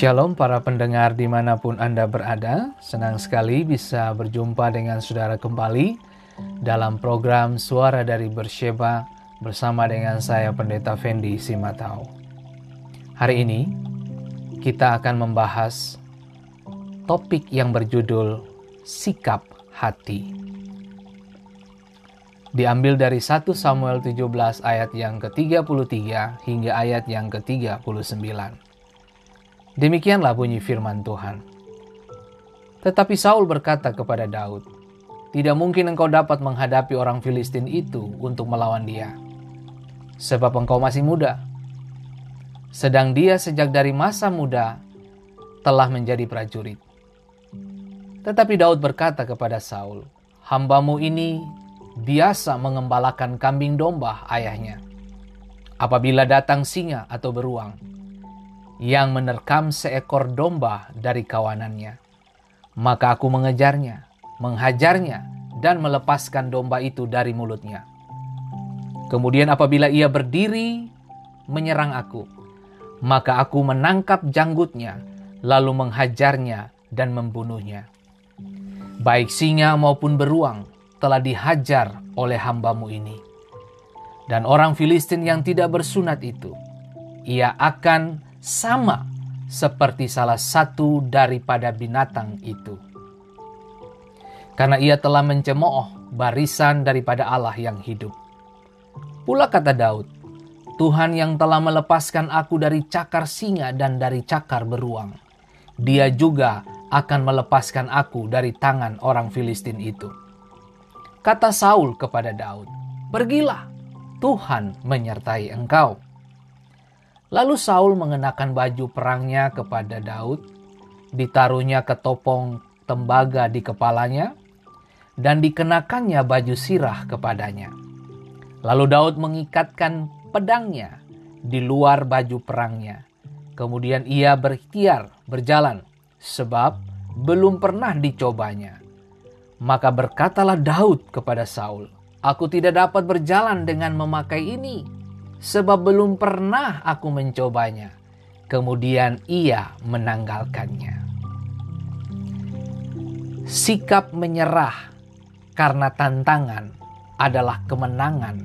Shalom para pendengar di mana pun Anda berada, senang sekali bisa berjumpa dengan saudara kembali dalam program Suara dari Bersheba bersama dengan saya Pendeta Fendi Simatau. Hari ini kita akan membahas topik yang berjudul Sikap Hati. Diambil dari 1 Samuel 17 ayat yang ke-33 hingga ayat yang ke-39. Demikianlah bunyi firman Tuhan. Tetapi Saul berkata kepada Daud, "Tidak mungkin engkau dapat menghadapi orang Filistin itu untuk melawan dia, sebab engkau masih muda. Sedang dia sejak dari masa muda telah menjadi prajurit." Tetapi Daud berkata kepada Saul, "Hambamu ini biasa mengembalakan kambing domba ayahnya. Apabila datang singa atau beruang, yang menerkam seekor domba dari kawanannya. Maka aku mengejarnya, menghajarnya, dan melepaskan domba itu dari mulutnya. Kemudian apabila ia berdiri menyerang aku, maka aku menangkap janggutnya, lalu menghajarnya dan membunuhnya. Baik singa maupun beruang telah dihajar oleh hambamu ini. Dan orang Filistin yang tidak bersunat itu, ia akan sama seperti salah satu daripada binatang itu. Karena ia telah mencemooh barisan daripada Allah yang hidup. Pula kata Daud, Tuhan yang telah melepaskan aku dari cakar singa dan dari cakar beruang. Dia juga akan melepaskan aku dari tangan orang Filistin itu. Kata Saul kepada Daud, Pergilah, Tuhan menyertai engkau. Lalu Saul mengenakan baju perangnya kepada Daud, ditaruhnya ketopong tembaga di kepalanya, dan dikenakannya baju sirah kepadanya. Lalu Daud mengikatkan pedangnya di luar baju perangnya. Kemudian ia berikhtiar berjalan, sebab belum pernah dicobanya. Maka berkatalah Daud kepada Saul, Aku tidak dapat berjalan dengan memakai ini, sebab belum pernah aku mencobanya. Kemudian ia menanggalkannya. Sikap menyerah karena tantangan adalah kemenangan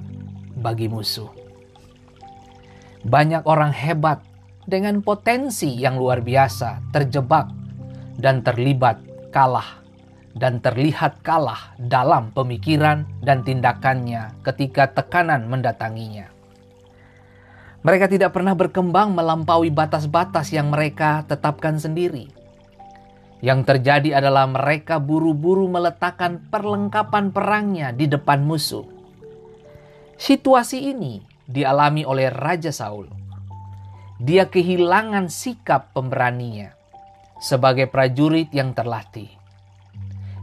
bagi musuh. Banyak orang hebat dengan potensi yang luar biasa terjebak dan terlibat kalah dan terlihat kalah dalam pemikiran dan tindakannya ketika tekanan mendatanginya. Mereka tidak pernah berkembang melampaui batas-batas yang mereka tetapkan sendiri. Yang terjadi adalah mereka buru-buru meletakkan perlengkapan perangnya di depan musuh. Situasi ini dialami oleh Raja Saul. Dia kehilangan sikap pemberaninya sebagai prajurit yang terlatih.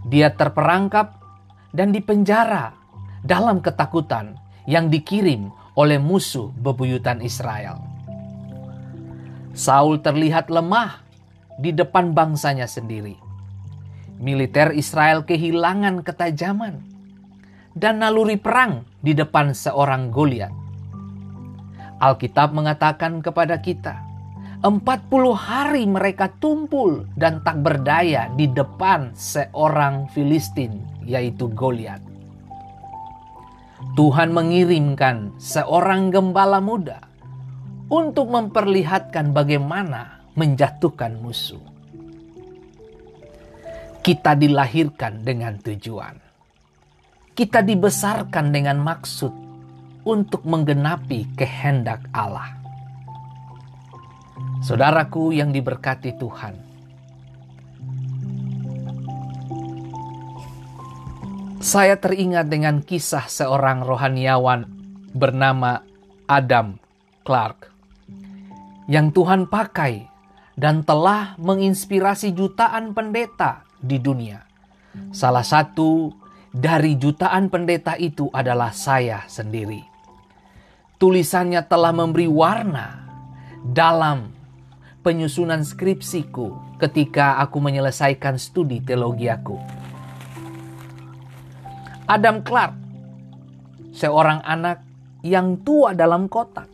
Dia terperangkap dan dipenjara dalam ketakutan yang dikirim oleh musuh bebuyutan Israel. Saul terlihat lemah di depan bangsanya sendiri. Militer Israel kehilangan ketajaman dan naluri perang di depan seorang Goliat. Alkitab mengatakan kepada kita, 40 hari mereka tumpul dan tak berdaya di depan seorang Filistin, yaitu Goliat. Tuhan mengirimkan seorang gembala muda untuk memperlihatkan bagaimana menjatuhkan musuh. Kita dilahirkan dengan tujuan. Kita dibesarkan dengan maksud untuk menggenapi kehendak Allah. Saudaraku yang diberkati Tuhan, Saya teringat dengan kisah seorang rohaniawan bernama Adam Clark yang Tuhan pakai dan telah menginspirasi jutaan pendeta di dunia. Salah satu dari jutaan pendeta itu adalah saya sendiri. Tulisannya telah memberi warna dalam penyusunan skripsiku ketika aku menyelesaikan studi teologi aku. Adam Clark, seorang anak yang tua dalam kotak.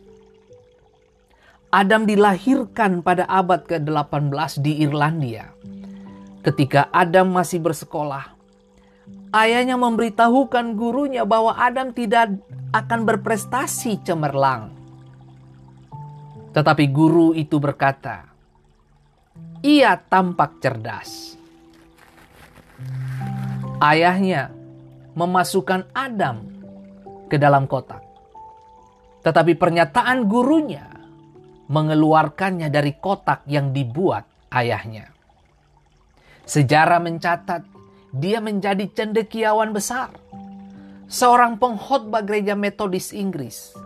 Adam dilahirkan pada abad ke-18 di Irlandia. Ketika Adam masih bersekolah, ayahnya memberitahukan gurunya bahwa Adam tidak akan berprestasi cemerlang. Tetapi guru itu berkata, "Ia tampak cerdas." Ayahnya memasukkan Adam ke dalam kotak, tetapi pernyataan gurunya mengeluarkannya dari kotak yang dibuat ayahnya. Sejarah mencatat dia menjadi cendekiawan besar, seorang pengkhotbah gereja Metodis Inggris,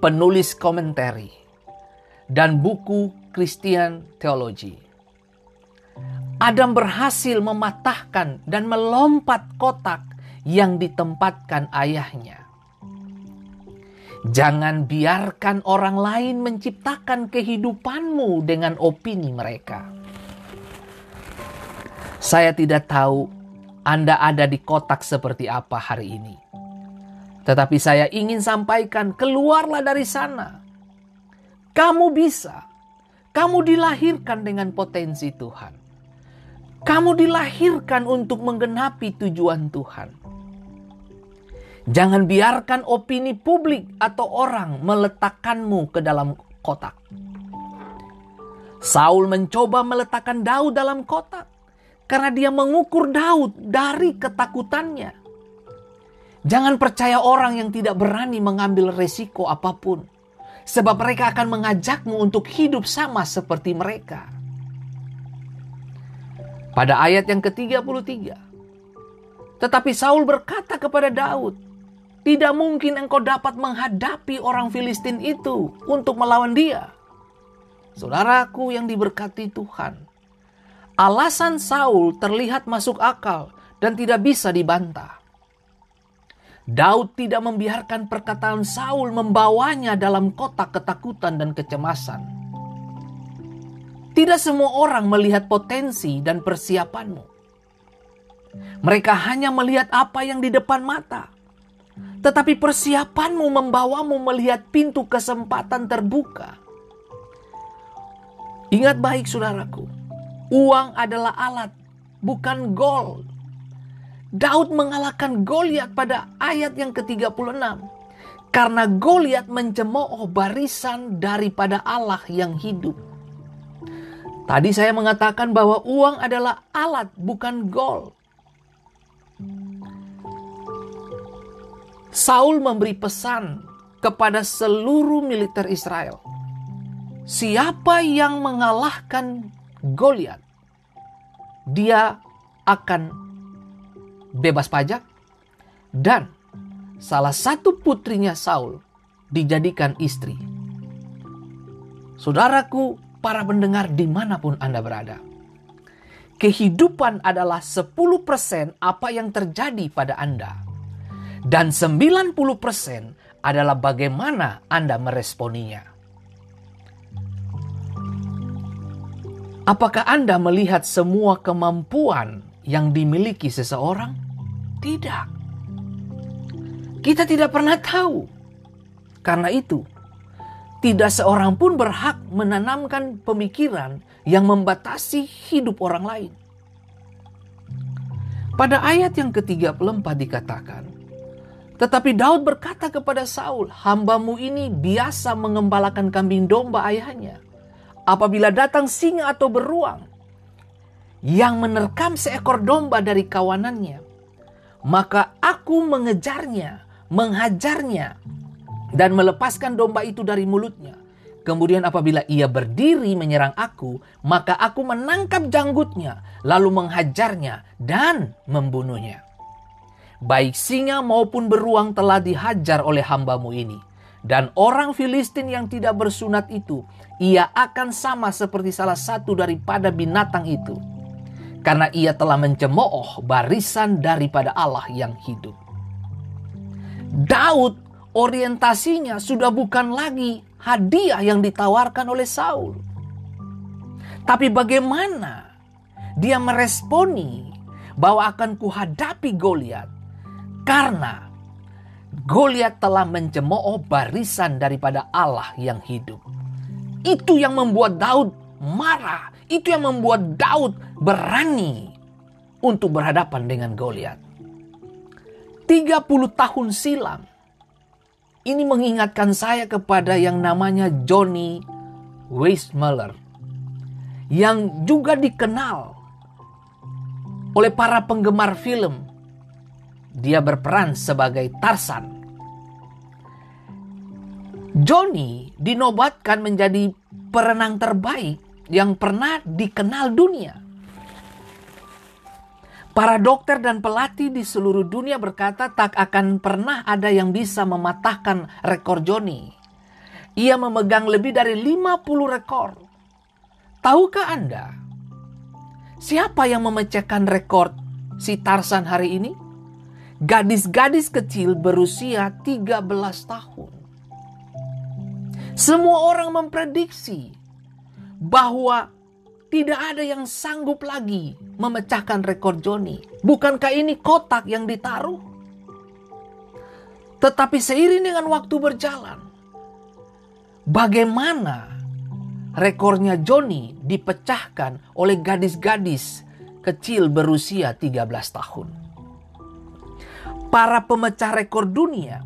penulis komentari, dan buku Christian Theology. Adam berhasil mematahkan dan melompat kotak yang ditempatkan ayahnya. Jangan biarkan orang lain menciptakan kehidupanmu dengan opini mereka. Saya tidak tahu Anda ada di kotak seperti apa hari ini. Tetapi saya ingin sampaikan, keluarlah dari sana. Kamu bisa. Kamu dilahirkan dengan potensi Tuhan. Kamu dilahirkan untuk menggenapi tujuan Tuhan. Jangan biarkan opini publik atau orang meletakkanmu ke dalam kotak. Saul mencoba meletakkan Daud dalam kotak karena dia mengukur Daud dari ketakutannya. Jangan percaya orang yang tidak berani mengambil resiko apa pun, sebab mereka akan mengajakmu untuk hidup sama seperti mereka. Pada ayat yang ke-33, tetapi Saul berkata kepada Daud, "Tidak mungkin engkau dapat menghadapi orang Filistin itu untuk melawan dia." Saudaraku yang diberkati Tuhan, Alasan Saul terlihat masuk akal dan tidak bisa dibantah. Daud tidak membiarkan perkataan Saul membawanya dalam kotak ketakutan dan kecemasan. Tidak semua orang melihat potensi dan persiapanmu. Mereka hanya melihat apa yang di depan mata. Tetapi persiapanmu membawamu melihat pintu kesempatan terbuka. Ingat baik saudaraku, Uang adalah alat, bukan gol. Daud mengalahkan Goliat pada ayat yang ke-36 karena Goliat mencemooh barisan daripada Allah yang hidup. Tadi saya mengatakan bahwa uang adalah alat, bukan gol. Saul memberi pesan kepada seluruh militer Israel. Siapa yang mengalahkan Goliat, dia akan bebas pajak dan salah satu putrinya Saul dijadikan istri. Saudaraku, para pendengar di mana pun Anda berada. Kehidupan adalah 10% apa yang terjadi pada Anda. Dan 90% adalah bagaimana Anda meresponinya. Apakah Anda melihat semua kemampuan yang dimiliki seseorang? Tidak. Kita tidak pernah tahu. Karena itu, tidak seorang pun berhak menanamkan pemikiran yang membatasi hidup orang lain. Pada ayat yang ke-34 dikatakan, Tetapi Daud berkata kepada Saul, hambamu ini biasa mengembalakan kambing domba ayahnya apabila datang singa atau beruang yang menerkam seekor domba dari kawanannya, maka aku mengejarnya, menghajarnya, dan melepaskan domba itu dari mulutnya. Kemudian apabila ia berdiri menyerang aku, maka aku menangkap janggutnya, lalu menghajarnya dan membunuhnya. Baik singa maupun beruang telah dihajar oleh hambamu ini. Dan orang Filistin yang tidak bersunat itu, ia akan sama seperti salah satu daripada binatang itu. Karena ia telah mencemooh barisan daripada Allah yang hidup. Daud orientasinya sudah bukan lagi hadiah yang ditawarkan oleh Saul. Tapi bagaimana dia meresponi bahwa akan kuhadapi Goliat karena Goliat telah mencemooh barisan daripada Allah yang hidup. Itu yang membuat Daud marah. Itu yang membuat Daud berani untuk berhadapan dengan Goliat. 30 tahun silam. Ini mengingatkan saya kepada yang namanya Johnny Weissmuller. Yang juga dikenal oleh para penggemar film. Dia berperan sebagai Tarsan. Johnny dinobatkan menjadi perenang terbaik yang pernah dikenal dunia. Para dokter dan pelatih di seluruh dunia berkata tak akan pernah ada yang bisa mematahkan rekor Johnny. Ia memegang lebih dari 50 rekor. Tahukah Anda siapa yang memecahkan rekor si Tarsan hari ini? Gadis-gadis kecil berusia 13 tahun. Semua orang memprediksi bahwa tidak ada yang sanggup lagi memecahkan rekor Joni. Bukankah ini kotak yang ditaruh? Tetapi seiring dengan waktu berjalan, bagaimana rekornya Joni dipecahkan oleh gadis-gadis kecil berusia 13 tahun. Para pemecah rekor dunia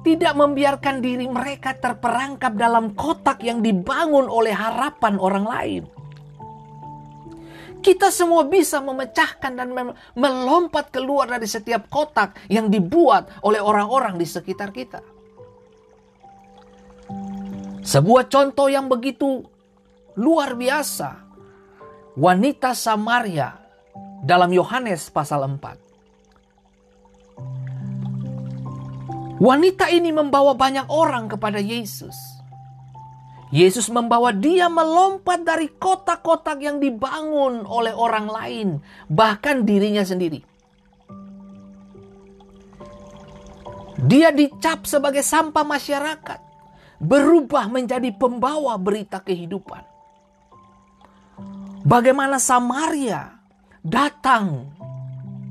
tidak membiarkan diri mereka terperangkap dalam kotak yang dibangun oleh harapan orang lain. Kita semua bisa memecahkan dan melompat keluar dari setiap kotak yang dibuat oleh orang-orang di sekitar kita. Sebuah contoh yang begitu luar biasa. Wanita Samaria dalam Yohanes pasal 4. Wanita ini membawa banyak orang kepada Yesus. Yesus membawa dia melompat dari kotak-kotak yang dibangun oleh orang lain, bahkan dirinya sendiri. Dia dicap sebagai sampah masyarakat, berubah menjadi pembawa berita kehidupan. Bagaimana Samaria datang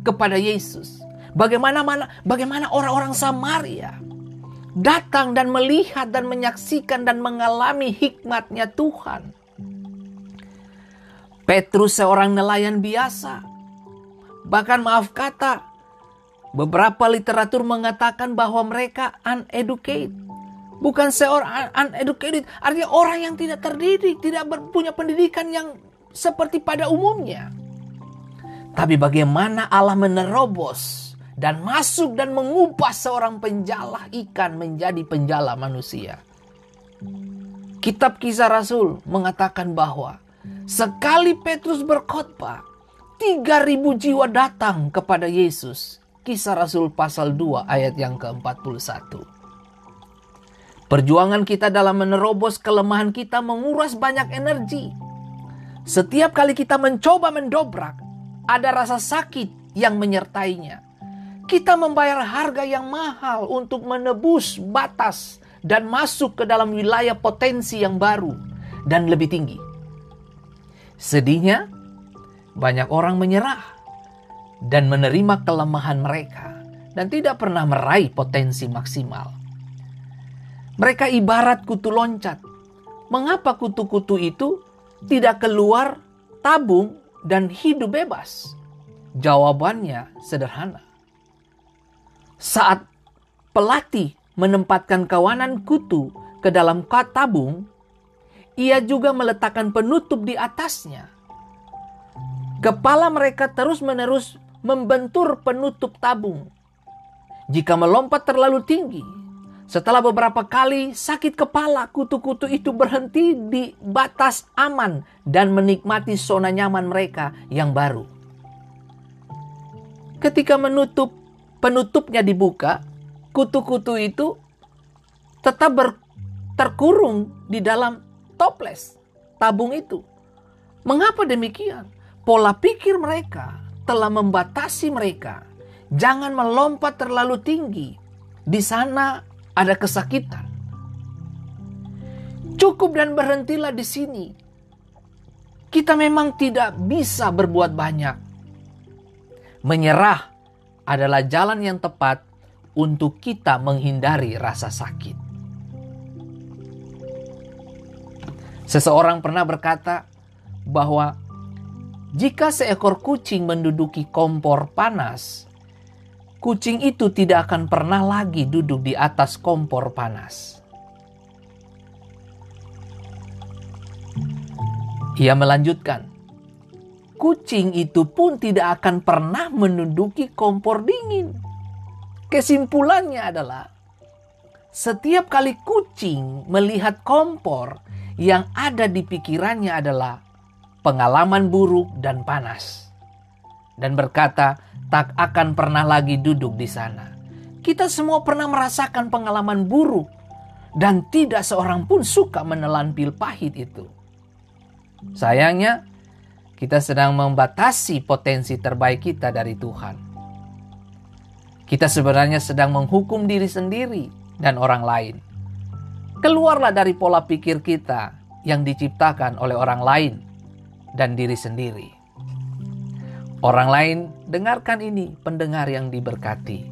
kepada Yesus? Bagaimana mana bagaimana orang-orang Samaria datang dan melihat dan menyaksikan dan mengalami hikmatnya Tuhan. Petrus seorang nelayan biasa. Bahkan maaf kata, beberapa literatur mengatakan bahwa mereka uneducated. Bukan seorang uneducated, artinya orang yang tidak terdidik, tidak punya pendidikan yang seperti pada umumnya. Tapi bagaimana Allah menerobos dan masuk dan mengubah seorang penjala ikan menjadi penjala manusia. Kitab Kisah Rasul mengatakan bahwa sekali Petrus berkhotbah, 3000 jiwa datang kepada Yesus. Kisah Rasul pasal 2 ayat yang ke-41. Perjuangan kita dalam menerobos kelemahan kita menguras banyak energi. Setiap kali kita mencoba mendobrak, ada rasa sakit yang menyertainya kita membayar harga yang mahal untuk menebus batas dan masuk ke dalam wilayah potensi yang baru dan lebih tinggi. Sedihnya, banyak orang menyerah dan menerima kelemahan mereka dan tidak pernah meraih potensi maksimal. Mereka ibarat kutu loncat. Mengapa kutu-kutu itu tidak keluar tabung dan hidup bebas? Jawabannya sederhana saat pelatih menempatkan kawanan kutu ke dalam tabung, ia juga meletakkan penutup di atasnya. Kepala mereka terus-menerus membentur penutup tabung. Jika melompat terlalu tinggi, setelah beberapa kali sakit kepala, kutu-kutu itu berhenti di batas aman dan menikmati zona nyaman mereka yang baru. Ketika menutup penutupnya dibuka, kutu-kutu itu tetap ber, terkurung di dalam toples tabung itu. Mengapa demikian? Pola pikir mereka telah membatasi mereka. Jangan melompat terlalu tinggi. Di sana ada kesakitan. Cukup dan berhentilah di sini. Kita memang tidak bisa berbuat banyak. Menyerah adalah jalan yang tepat untuk kita menghindari rasa sakit. Seseorang pernah berkata bahwa jika seekor kucing menduduki kompor panas, kucing itu tidak akan pernah lagi duduk di atas kompor panas. Ia melanjutkan, kucing itu pun tidak akan pernah menduduki kompor dingin. Kesimpulannya adalah, setiap kali kucing melihat kompor, yang ada di pikirannya adalah pengalaman buruk dan panas, dan berkata, "Tak akan pernah lagi duduk di sana." Kita semua pernah merasakan pengalaman buruk, dan tidak seorang pun suka menelan pil pahit itu. Sayangnya, kita sedang membatasi potensi terbaik kita dari Tuhan. Kita sebenarnya sedang menghukum diri sendiri dan orang lain. Keluarlah dari pola pikir kita yang diciptakan oleh orang lain dan diri sendiri. Orang lain, dengarkan ini, pendengar yang diberkati.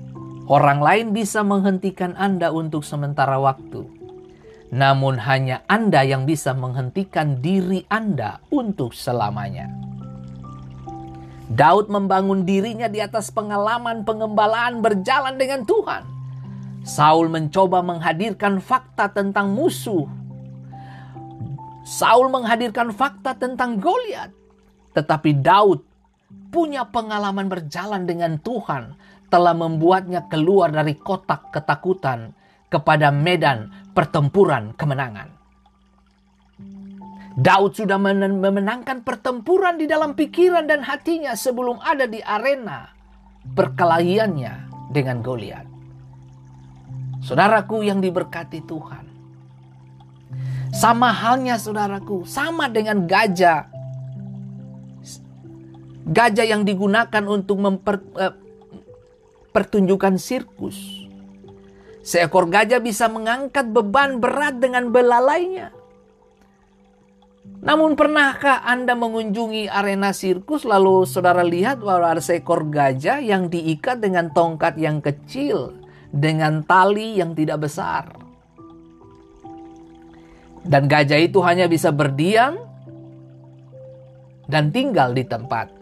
Orang lain bisa menghentikan Anda untuk sementara waktu namun hanya Anda yang bisa menghentikan diri Anda untuk selamanya. Daud membangun dirinya di atas pengalaman pengembalaan berjalan dengan Tuhan. Saul mencoba menghadirkan fakta tentang musuh. Saul menghadirkan fakta tentang Goliat. Tetapi Daud punya pengalaman berjalan dengan Tuhan telah membuatnya keluar dari kotak ketakutan kepada medan pertempuran kemenangan. Daud sudah memenangkan pertempuran di dalam pikiran dan hatinya sebelum ada di arena perkelahiannya dengan Goliat. Saudaraku yang diberkati Tuhan. Sama halnya saudaraku, sama dengan gajah. Gajah yang digunakan untuk mempertunjukkan eh, sirkus Seekor gajah bisa mengangkat beban berat dengan belalainya. Namun pernahkah Anda mengunjungi arena sirkus lalu saudara lihat bahwa ada seekor gajah yang diikat dengan tongkat yang kecil dengan tali yang tidak besar. Dan gajah itu hanya bisa berdiam dan tinggal di tempat.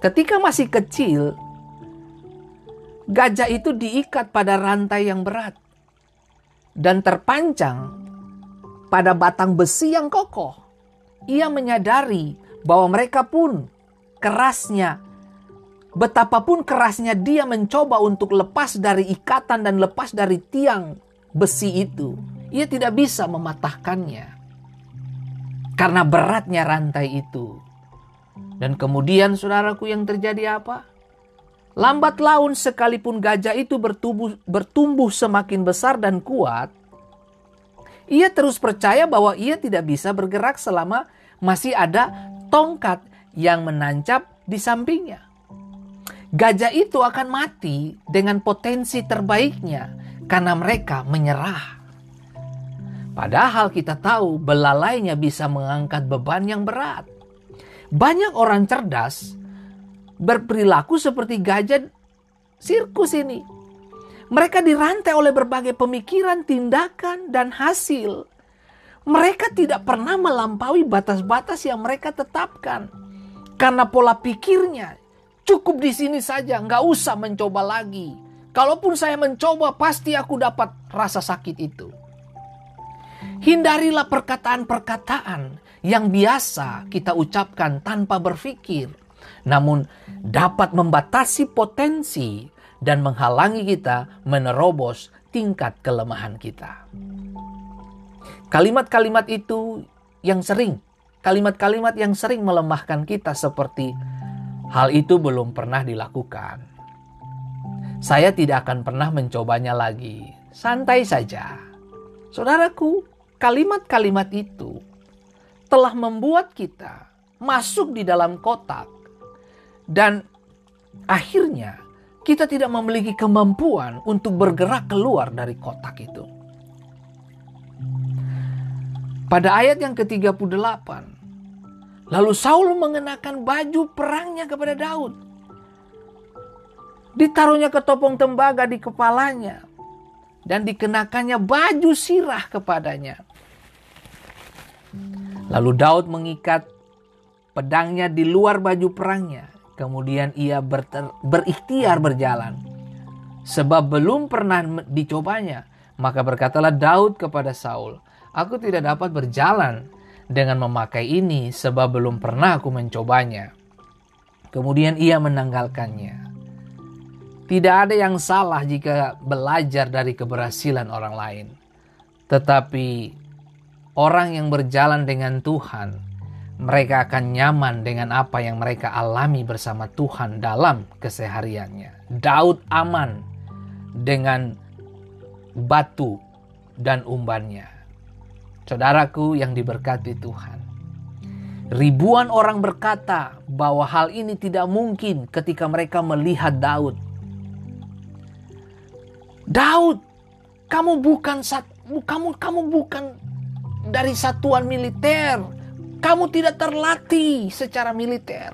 Ketika masih kecil, Gajah itu diikat pada rantai yang berat dan terpancang pada batang besi yang kokoh. Ia menyadari bahwa mereka pun kerasnya, betapapun kerasnya dia mencoba untuk lepas dari ikatan dan lepas dari tiang besi itu, ia tidak bisa mematahkannya karena beratnya rantai itu. Dan kemudian saudaraku yang terjadi apa? Lambat laun sekalipun gajah itu bertumbuh, bertumbuh semakin besar dan kuat, ia terus percaya bahwa ia tidak bisa bergerak selama masih ada tongkat yang menancap di sampingnya. Gajah itu akan mati dengan potensi terbaiknya karena mereka menyerah. Padahal kita tahu belalainya bisa mengangkat beban yang berat. Banyak orang cerdas berperilaku seperti gajah sirkus ini. Mereka dirantai oleh berbagai pemikiran, tindakan, dan hasil. Mereka tidak pernah melampaui batas-batas yang mereka tetapkan. Karena pola pikirnya cukup di sini saja, nggak usah mencoba lagi. Kalaupun saya mencoba, pasti aku dapat rasa sakit itu. Hindarilah perkataan-perkataan yang biasa kita ucapkan tanpa berpikir namun dapat membatasi potensi dan menghalangi kita menerobos tingkat kelemahan kita. Kalimat-kalimat itu yang sering, kalimat-kalimat yang sering melemahkan kita seperti hal itu belum pernah dilakukan. Saya tidak akan pernah mencobanya lagi. Santai saja. Saudaraku, kalimat-kalimat itu telah membuat kita masuk di dalam kotak dan akhirnya kita tidak memiliki kemampuan untuk bergerak keluar dari kotak itu. Pada ayat yang ke-38, lalu Saul mengenakan baju perangnya kepada Daud. Ditaruhnya ketopong tembaga di kepalanya dan dikenakannya baju sirah kepadanya. Lalu Daud mengikat pedangnya di luar baju perangnya. Kemudian ia berter, berikhtiar berjalan. Sebab belum pernah dicobanya. Maka berkatalah Daud kepada Saul, Aku tidak dapat berjalan dengan memakai ini sebab belum pernah aku mencobanya. Kemudian ia menanggalkannya. Tidak ada yang salah jika belajar dari keberhasilan orang lain. Tetapi orang yang berjalan dengan Tuhan, mereka akan nyaman dengan apa yang mereka alami bersama Tuhan dalam kesehariannya. Daud aman dengan batu dan umbannya. Saudaraku yang diberkati Tuhan. Ribuan orang berkata bahwa hal ini tidak mungkin ketika mereka melihat Daud. Daud, kamu bukan kamu kamu bukan dari satuan militer. Kamu tidak terlatih secara militer.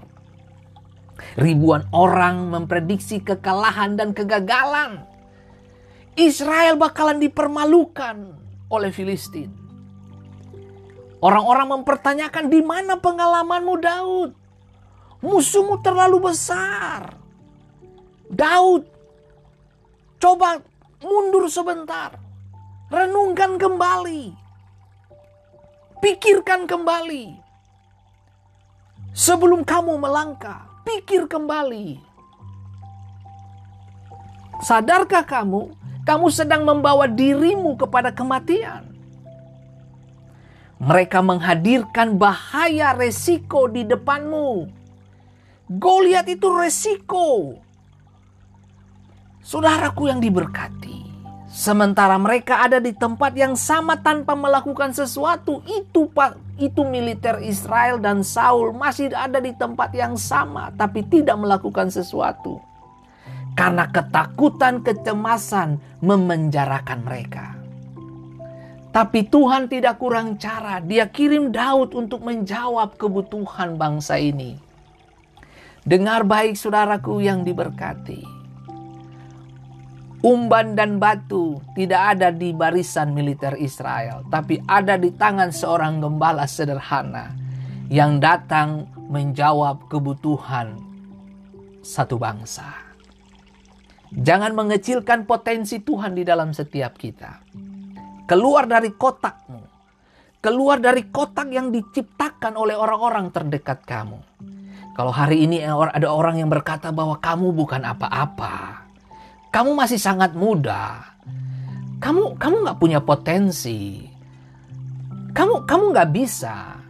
Ribuan orang memprediksi kekalahan dan kegagalan. Israel bakalan dipermalukan oleh Filistin. Orang-orang mempertanyakan di mana pengalamanmu Daud? Musuhmu terlalu besar. Daud, coba mundur sebentar. Renungkan kembali. Pikirkan kembali. Sebelum kamu melangkah, pikir kembali. Sadarkah kamu, kamu sedang membawa dirimu kepada kematian? Mereka menghadirkan bahaya resiko di depanmu. Goliat itu resiko. Saudaraku yang diberkati. Sementara mereka ada di tempat yang sama tanpa melakukan sesuatu, itu itu militer Israel dan Saul masih ada di tempat yang sama tapi tidak melakukan sesuatu. Karena ketakutan, kecemasan memenjarakan mereka. Tapi Tuhan tidak kurang cara. Dia kirim Daud untuk menjawab kebutuhan bangsa ini. Dengar baik saudaraku yang diberkati. Umban dan batu tidak ada di barisan militer Israel, tapi ada di tangan seorang gembala sederhana yang datang menjawab kebutuhan satu bangsa. Jangan mengecilkan potensi Tuhan di dalam setiap kita. Keluar dari kotakmu. Keluar dari kotak yang diciptakan oleh orang-orang terdekat kamu. Kalau hari ini ada orang yang berkata bahwa kamu bukan apa-apa. Kamu masih sangat muda. Kamu kamu nggak punya potensi. Kamu kamu nggak bisa.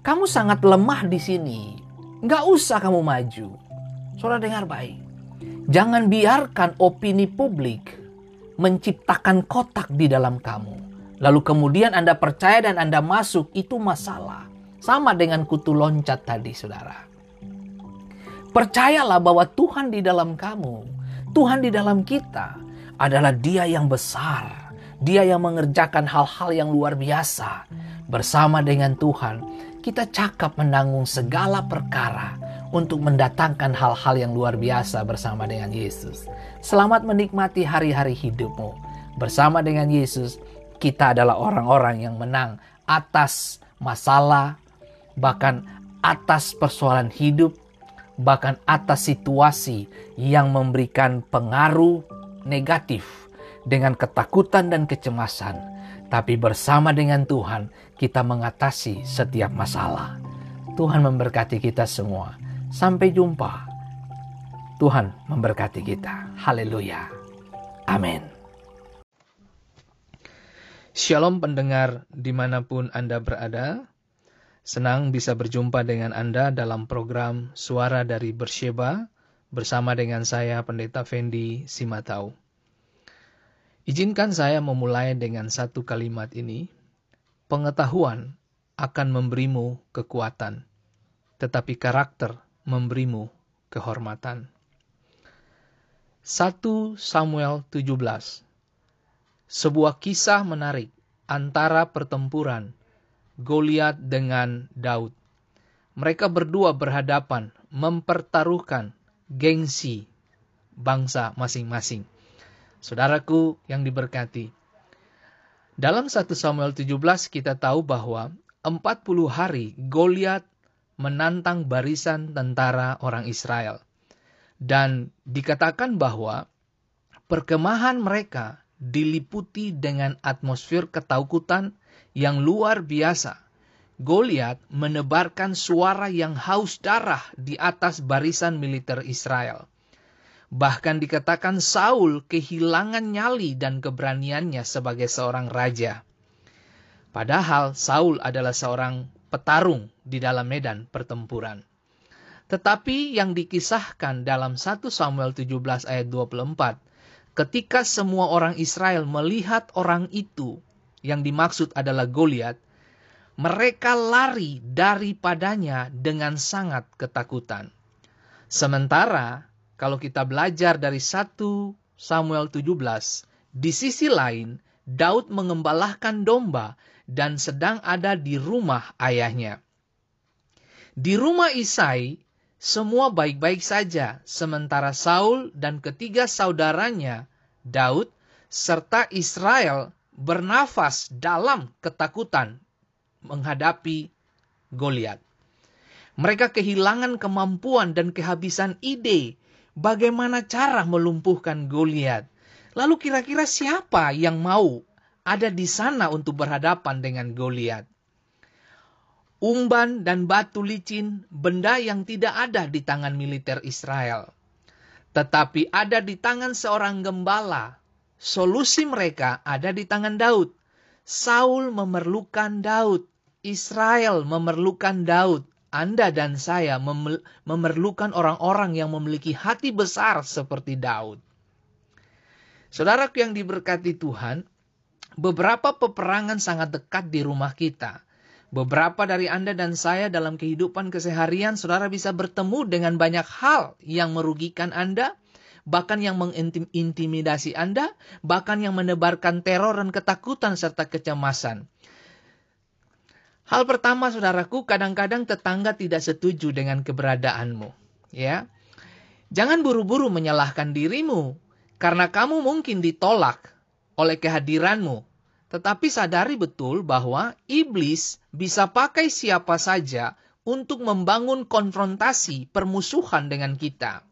Kamu sangat lemah di sini. Nggak usah kamu maju. Saudara dengar baik. Jangan biarkan opini publik menciptakan kotak di dalam kamu. Lalu kemudian Anda percaya dan Anda masuk, itu masalah. Sama dengan kutu loncat tadi, saudara. Percayalah bahwa Tuhan di dalam kamu, Tuhan di dalam kita adalah Dia yang besar. Dia yang mengerjakan hal-hal yang luar biasa. Bersama dengan Tuhan, kita cakap menanggung segala perkara untuk mendatangkan hal-hal yang luar biasa bersama dengan Yesus. Selamat menikmati hari-hari hidupmu. Bersama dengan Yesus, kita adalah orang-orang yang menang atas masalah, bahkan atas persoalan hidup, bahkan atas situasi yang memberikan pengaruh negatif dengan ketakutan dan kecemasan. Tapi bersama dengan Tuhan, kita mengatasi setiap masalah. Tuhan memberkati kita semua. Sampai jumpa. Tuhan memberkati kita. Haleluya. Amin. Shalom pendengar di mana pun Anda berada. Senang bisa berjumpa dengan Anda dalam program Suara dari Bersheba bersama dengan saya Pendeta Fendi Simatau. Izinkan saya memulai dengan satu kalimat ini. Pengetahuan akan memberimu kekuatan, tetapi karakter memberimu kehormatan. 1 Samuel 17 Sebuah kisah menarik antara pertempuran Goliat dengan Daud. Mereka berdua berhadapan mempertaruhkan gengsi bangsa masing-masing. Saudaraku yang diberkati. Dalam 1 Samuel 17 kita tahu bahwa 40 hari Goliat menantang barisan tentara orang Israel. Dan dikatakan bahwa perkemahan mereka diliputi dengan atmosfer ketakutan yang luar biasa. Goliat menebarkan suara yang haus darah di atas barisan militer Israel. Bahkan dikatakan Saul kehilangan nyali dan keberaniannya sebagai seorang raja. Padahal Saul adalah seorang petarung di dalam medan pertempuran. Tetapi yang dikisahkan dalam 1 Samuel 17 ayat 24, ketika semua orang Israel melihat orang itu yang dimaksud adalah Goliat, mereka lari daripadanya dengan sangat ketakutan. Sementara kalau kita belajar dari 1 Samuel 17, di sisi lain Daud mengembalahkan domba dan sedang ada di rumah ayahnya. Di rumah Isai, semua baik-baik saja, sementara Saul dan ketiga saudaranya, Daud, serta Israel bernafas dalam ketakutan menghadapi Goliat. Mereka kehilangan kemampuan dan kehabisan ide bagaimana cara melumpuhkan Goliat. Lalu kira-kira siapa yang mau ada di sana untuk berhadapan dengan Goliat. Umban dan batu licin, benda yang tidak ada di tangan militer Israel, tetapi ada di tangan seorang gembala. Solusi mereka ada di tangan Daud. Saul memerlukan Daud, Israel memerlukan Daud. Anda dan saya memerlukan orang-orang yang memiliki hati besar seperti Daud. Saudaraku yang diberkati Tuhan, beberapa peperangan sangat dekat di rumah kita. Beberapa dari Anda dan saya dalam kehidupan keseharian, saudara bisa bertemu dengan banyak hal yang merugikan Anda, bahkan yang mengintimidasi Anda, bahkan yang menebarkan teror dan ketakutan serta kecemasan. Hal pertama, saudaraku, kadang-kadang tetangga tidak setuju dengan keberadaanmu. Ya, jangan buru-buru menyalahkan dirimu karena kamu mungkin ditolak oleh kehadiranmu tetapi sadari betul bahwa iblis bisa pakai siapa saja untuk membangun konfrontasi permusuhan dengan kita.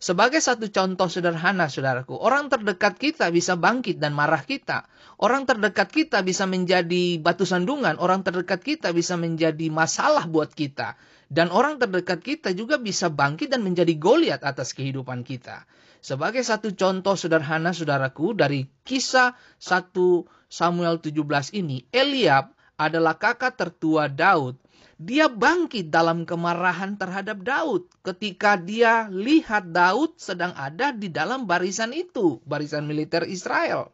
Sebagai satu contoh sederhana, saudaraku, orang terdekat kita bisa bangkit dan marah kita. Orang terdekat kita bisa menjadi batu sandungan. Orang terdekat kita bisa menjadi masalah buat kita. Dan orang terdekat kita juga bisa bangkit dan menjadi goliat atas kehidupan kita. Sebagai satu contoh sederhana, saudaraku, dari kisah satu Samuel 17 ini, Eliab adalah kakak tertua Daud. Dia bangkit dalam kemarahan terhadap Daud ketika dia lihat Daud sedang ada di dalam barisan itu, barisan militer Israel.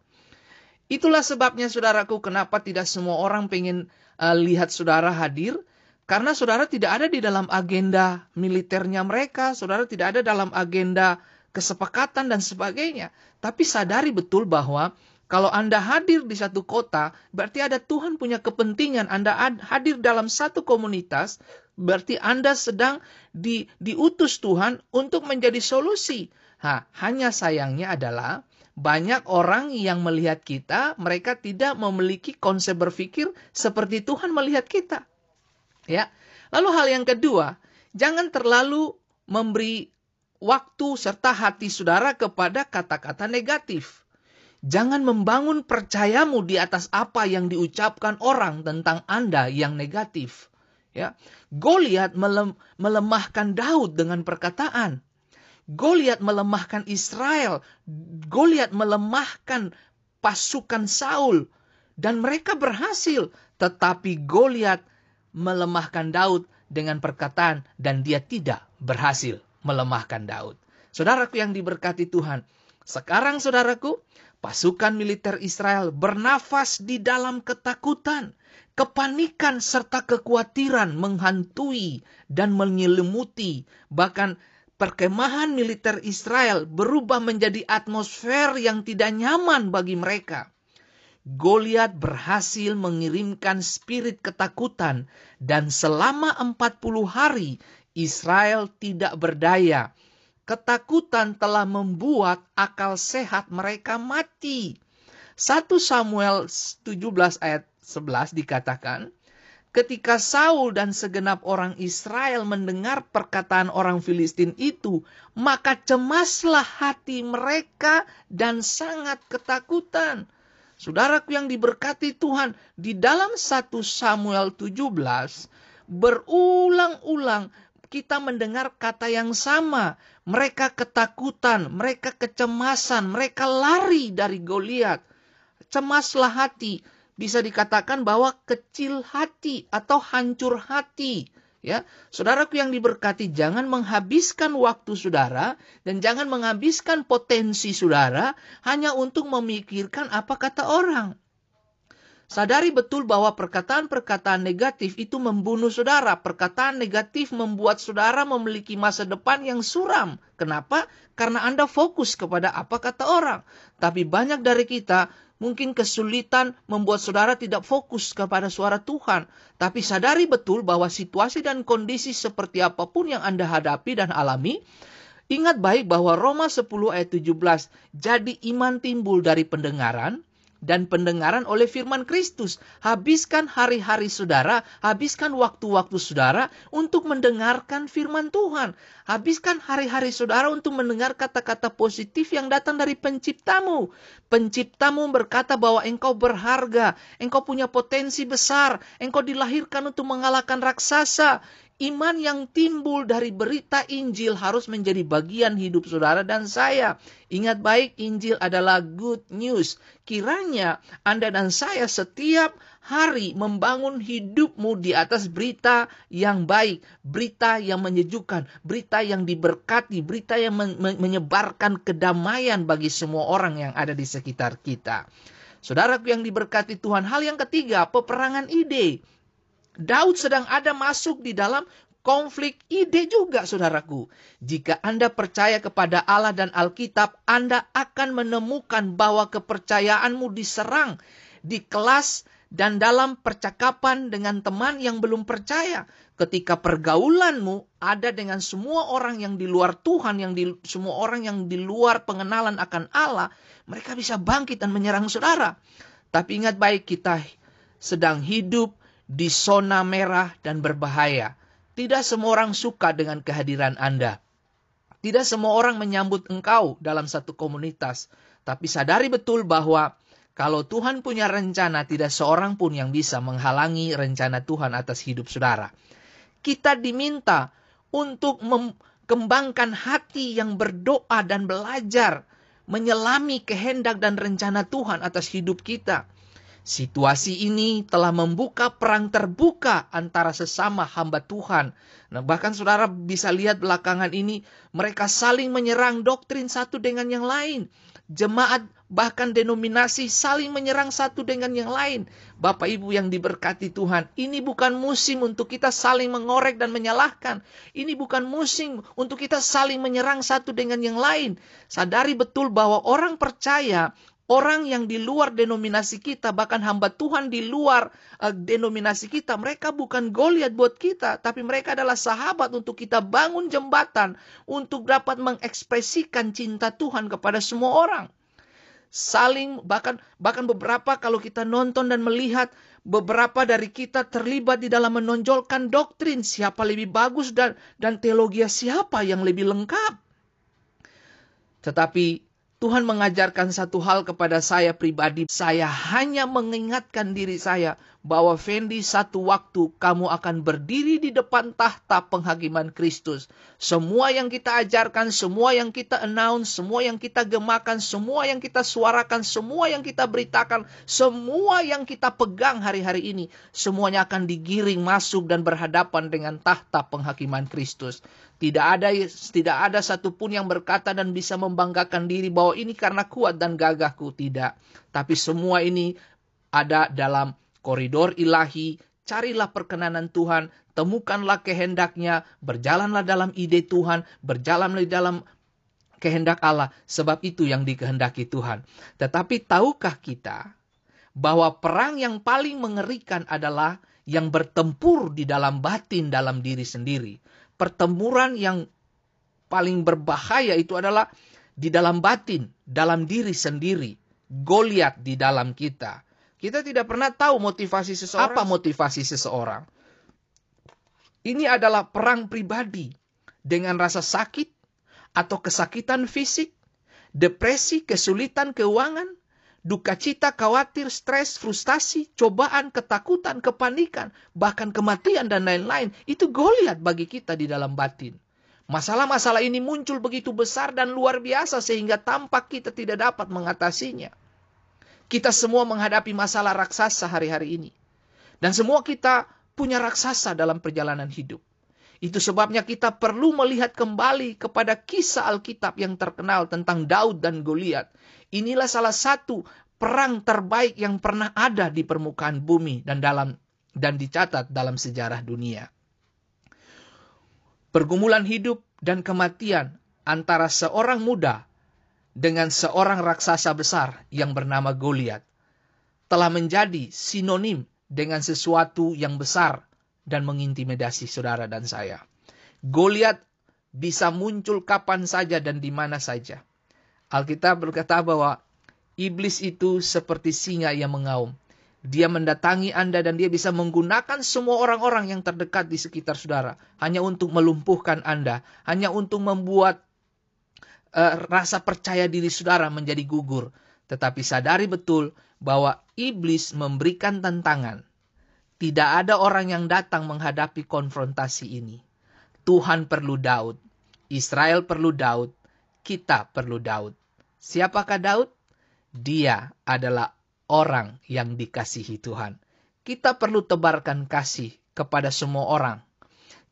Itulah sebabnya saudaraku kenapa tidak semua orang pengen uh, lihat saudara hadir karena saudara tidak ada di dalam agenda militernya mereka, saudara tidak ada dalam agenda kesepakatan dan sebagainya. Tapi sadari betul bahwa kalau Anda hadir di satu kota, berarti ada Tuhan punya kepentingan. Anda hadir dalam satu komunitas, berarti Anda sedang di, diutus Tuhan untuk menjadi solusi. Ha, hanya sayangnya adalah banyak orang yang melihat kita, mereka tidak memiliki konsep berpikir seperti Tuhan melihat kita. Ya. Lalu hal yang kedua, jangan terlalu memberi waktu serta hati saudara kepada kata-kata negatif. Jangan membangun percayamu di atas apa yang diucapkan orang tentang Anda yang negatif. Ya, Goliat melem, melemahkan Daud dengan perkataan. Goliat melemahkan Israel. Goliat melemahkan pasukan Saul dan mereka berhasil, tetapi Goliat melemahkan Daud dengan perkataan dan dia tidak berhasil melemahkan Daud. Saudaraku yang diberkati Tuhan, sekarang saudaraku, Pasukan militer Israel bernafas di dalam ketakutan, kepanikan serta kekhawatiran menghantui dan menyelimuti. Bahkan perkemahan militer Israel berubah menjadi atmosfer yang tidak nyaman bagi mereka. Goliat berhasil mengirimkan spirit ketakutan dan selama 40 hari Israel tidak berdaya ketakutan telah membuat akal sehat mereka mati. 1 Samuel 17 ayat 11 dikatakan, Ketika Saul dan segenap orang Israel mendengar perkataan orang Filistin itu, maka cemaslah hati mereka dan sangat ketakutan. Saudaraku yang diberkati Tuhan, di dalam 1 Samuel 17 berulang-ulang kita mendengar kata yang sama. Mereka ketakutan, mereka kecemasan, mereka lari dari Goliat. Cemaslah hati, bisa dikatakan bahwa kecil hati atau hancur hati. Ya, saudaraku yang diberkati, jangan menghabiskan waktu saudara dan jangan menghabiskan potensi saudara hanya untuk memikirkan apa kata orang. Sadari betul bahwa perkataan-perkataan negatif itu membunuh saudara. Perkataan negatif membuat saudara memiliki masa depan yang suram. Kenapa? Karena Anda fokus kepada apa kata orang. Tapi banyak dari kita mungkin kesulitan membuat saudara tidak fokus kepada suara Tuhan. Tapi sadari betul bahwa situasi dan kondisi seperti apa pun yang Anda hadapi dan alami, ingat baik bahwa Roma 10 ayat 17, jadi iman timbul dari pendengaran, dan pendengaran oleh firman Kristus. Habiskan hari-hari saudara, habiskan waktu-waktu saudara untuk mendengarkan firman Tuhan. Habiskan hari-hari saudara untuk mendengar kata-kata positif yang datang dari penciptamu. Penciptamu berkata bahwa engkau berharga, engkau punya potensi besar, engkau dilahirkan untuk mengalahkan raksasa. Iman yang timbul dari berita Injil harus menjadi bagian hidup saudara dan saya. Ingat baik, Injil adalah good news. Kiranya Anda dan saya setiap hari membangun hidupmu di atas berita yang baik, berita yang menyejukkan, berita yang diberkati, berita yang menyebarkan kedamaian bagi semua orang yang ada di sekitar kita. Saudaraku yang diberkati Tuhan, hal yang ketiga, peperangan ide. Daud sedang ada masuk di dalam konflik ide juga, saudaraku. Jika Anda percaya kepada Allah dan Alkitab, Anda akan menemukan bahwa kepercayaanmu diserang di kelas dan dalam percakapan dengan teman yang belum percaya. Ketika pergaulanmu ada dengan semua orang yang di luar Tuhan, yang di, semua orang yang di luar pengenalan akan Allah, mereka bisa bangkit dan menyerang saudara. Tapi ingat baik, kita sedang hidup di zona merah dan berbahaya. Tidak semua orang suka dengan kehadiran Anda. Tidak semua orang menyambut engkau dalam satu komunitas. Tapi sadari betul bahwa kalau Tuhan punya rencana, tidak seorang pun yang bisa menghalangi rencana Tuhan atas hidup saudara. Kita diminta untuk mengembangkan hati yang berdoa dan belajar menyelami kehendak dan rencana Tuhan atas hidup kita. Situasi ini telah membuka perang terbuka antara sesama hamba Tuhan. Nah, bahkan saudara bisa lihat belakangan ini mereka saling menyerang doktrin satu dengan yang lain. Jemaat bahkan denominasi saling menyerang satu dengan yang lain. Bapak Ibu yang diberkati Tuhan, ini bukan musim untuk kita saling mengorek dan menyalahkan. Ini bukan musim untuk kita saling menyerang satu dengan yang lain. Sadari betul bahwa orang percaya Orang yang di luar denominasi kita, bahkan hamba Tuhan di luar uh, denominasi kita, mereka bukan Goliat buat kita, tapi mereka adalah sahabat untuk kita bangun jembatan untuk dapat mengekspresikan cinta Tuhan kepada semua orang. Saling bahkan bahkan beberapa kalau kita nonton dan melihat beberapa dari kita terlibat di dalam menonjolkan doktrin siapa lebih bagus dan dan teologi siapa yang lebih lengkap. Tetapi Tuhan mengajarkan satu hal kepada saya pribadi. Saya hanya mengingatkan diri saya bahwa Fendi satu waktu kamu akan berdiri di depan tahta penghakiman Kristus. Semua yang kita ajarkan, semua yang kita announce, semua yang kita gemakan, semua yang kita suarakan, semua yang kita beritakan, semua yang kita pegang hari-hari ini, semuanya akan digiring masuk dan berhadapan dengan tahta penghakiman Kristus. Tidak ada tidak ada satupun yang berkata dan bisa membanggakan diri bahwa ini karena kuat dan gagahku tidak. Tapi semua ini ada dalam koridor ilahi, carilah perkenanan Tuhan, temukanlah kehendaknya, berjalanlah dalam ide Tuhan, berjalanlah dalam kehendak Allah, sebab itu yang dikehendaki Tuhan. Tetapi tahukah kita bahwa perang yang paling mengerikan adalah yang bertempur di dalam batin dalam diri sendiri. Pertempuran yang paling berbahaya itu adalah di dalam batin, dalam diri sendiri. Goliat di dalam kita. Kita tidak pernah tahu motivasi seseorang. Apa motivasi seseorang? Ini adalah perang pribadi dengan rasa sakit atau kesakitan fisik, depresi, kesulitan keuangan, duka cita, khawatir, stres, frustasi, cobaan, ketakutan, kepanikan, bahkan kematian dan lain-lain. Itu Goliat bagi kita di dalam batin. Masalah-masalah ini muncul begitu besar dan luar biasa sehingga tampak kita tidak dapat mengatasinya. Kita semua menghadapi masalah raksasa hari-hari ini. Dan semua kita punya raksasa dalam perjalanan hidup. Itu sebabnya kita perlu melihat kembali kepada kisah Alkitab yang terkenal tentang Daud dan Goliat. Inilah salah satu perang terbaik yang pernah ada di permukaan bumi dan dalam dan dicatat dalam sejarah dunia. Pergumulan hidup dan kematian antara seorang muda dengan seorang raksasa besar yang bernama Goliat telah menjadi sinonim dengan sesuatu yang besar dan mengintimidasi saudara dan saya. Goliat bisa muncul kapan saja dan di mana saja. Alkitab berkata bahwa iblis itu seperti singa yang mengaum. Dia mendatangi Anda dan dia bisa menggunakan semua orang-orang yang terdekat di sekitar saudara. Hanya untuk melumpuhkan Anda. Hanya untuk membuat rasa percaya diri saudara menjadi gugur. Tetapi sadari betul bahwa iblis memberikan tantangan. Tidak ada orang yang datang menghadapi konfrontasi ini. Tuhan perlu Daud. Israel perlu Daud. Kita perlu Daud. Siapakah Daud? Dia adalah orang yang dikasihi Tuhan. Kita perlu tebarkan kasih kepada semua orang.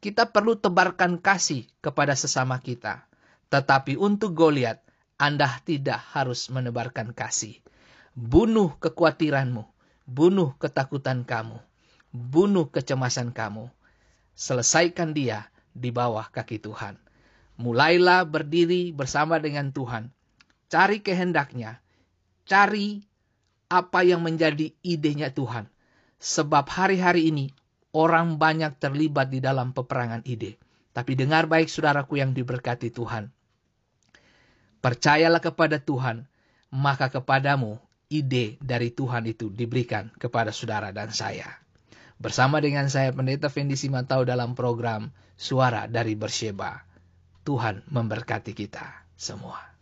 Kita perlu tebarkan kasih kepada sesama kita. Tetapi untuk Goliat, Anda tidak harus menebarkan kasih. Bunuh kekhawatiranmu, bunuh ketakutan kamu, bunuh kecemasan kamu. Selesaikan dia di bawah kaki Tuhan. Mulailah berdiri bersama dengan Tuhan. Cari kehendaknya. Cari apa yang menjadi idenya Tuhan. Sebab hari-hari ini orang banyak terlibat di dalam peperangan ide. Tapi dengar baik saudaraku yang diberkati Tuhan. Percayalah kepada Tuhan, maka kepadamu ide dari Tuhan itu diberikan kepada saudara dan saya. Bersama dengan saya Pendeta Fendi Simantau dalam program Suara dari Bersheba. Tuhan memberkati kita semua.